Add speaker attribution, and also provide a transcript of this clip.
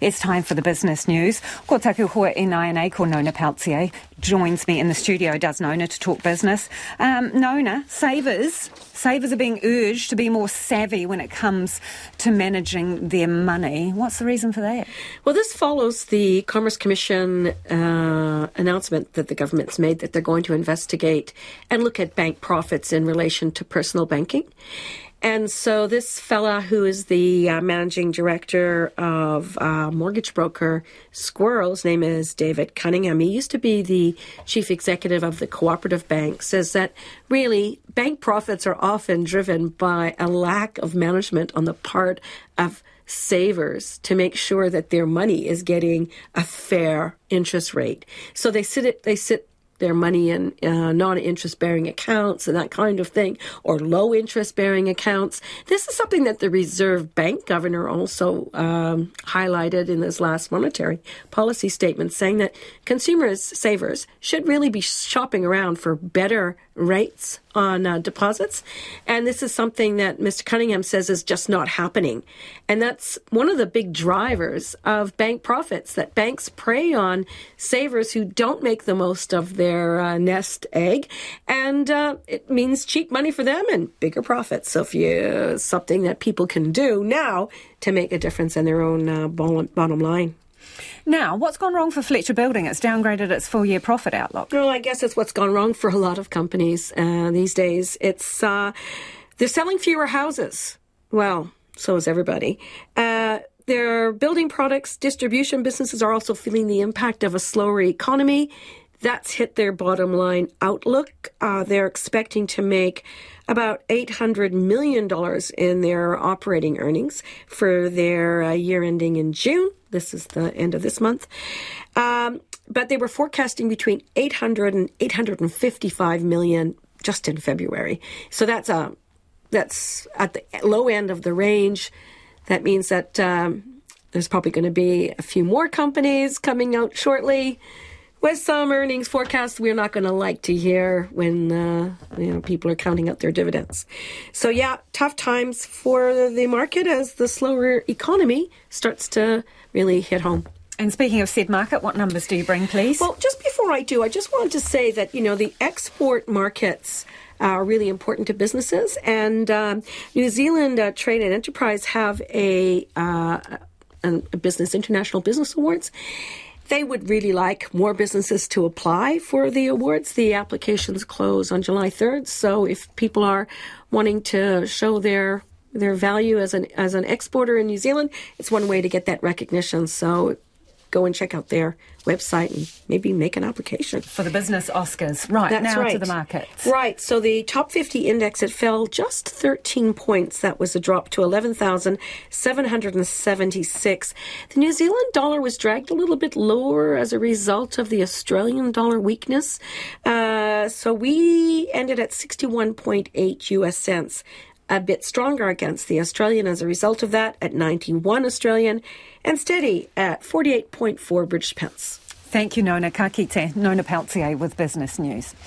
Speaker 1: It's time for the business news. Ko taku hoa e nai ko Nona joins me in the studio, does Nona, to talk business. Um, Nona, savers, savers are being urged to be more savvy when it comes to managing their money. What's the reason for that?
Speaker 2: Well, this follows the Commerce Commission uh, announcement that the government's made that they're going to investigate and look at bank profits in relation to personal banking. And so this fella, who is the uh, managing director of uh, mortgage broker Squirrel, his name is David Cunningham. He used to be the chief executive of the cooperative bank. Says that really bank profits are often driven by a lack of management on the part of savers to make sure that their money is getting a fair interest rate. So they sit they sit their money in uh, non-interest bearing accounts and that kind of thing, or low interest bearing accounts. This is something that the Reserve Bank governor also um, highlighted in his last monetary policy statement, saying that consumers, savers, should really be shopping around for better rates on uh, deposits. And this is something that Mr. Cunningham says is just not happening. And that's one of the big drivers of bank profits that banks prey on savers who don't make the most of their uh, nest egg. And uh, it means cheap money for them and bigger profits. So if you something that people can do now to make a difference in their own uh, bottom line.
Speaker 1: Now, what's gone wrong for Fletcher Building? It's downgraded its full year profit outlook.
Speaker 2: Well, I guess it's what's gone wrong for a lot of companies uh, these days. It's uh, they're selling fewer houses. Well, so is everybody. Uh, their building products distribution businesses are also feeling the impact of a slower economy. That's hit their bottom line outlook. Uh, they're expecting to make about $800 million in their operating earnings for their uh, year ending in June. This is the end of this month. Um, but they were forecasting between 800 and 855 million just in February. So that's a uh, that's at the low end of the range. That means that um, there's probably going to be a few more companies coming out shortly with some earnings forecasts we're not going to like to hear when uh, you know people are counting out their dividends. So yeah, tough times for the market as the slower economy starts to really hit home.
Speaker 1: And speaking of said market, what numbers do you bring, please?
Speaker 2: Well, just before I do, I just wanted to say that you know the export markets are really important to businesses, and um, New Zealand uh, Trade and Enterprise have a, uh, a business international business awards they would really like more businesses to apply for the awards. The applications close on July 3rd. So if people are wanting to show their their value as an as an exporter in New Zealand, it's one way to get that recognition. So go and check out their website and maybe make an application.
Speaker 1: For the business Oscars. Right,
Speaker 2: That's
Speaker 1: now
Speaker 2: right.
Speaker 1: to the markets.
Speaker 2: Right, so the top 50 index, it fell just 13 points. That was a drop to 11,776. The New Zealand dollar was dragged a little bit lower as a result of the Australian dollar weakness. Uh, so we ended at 61.8 US cents a bit stronger against the Australian as a result of that at 91 Australian and steady at 48.4 British pence.
Speaker 1: Thank you, Nona Kakite. Nona Pelletier with Business News.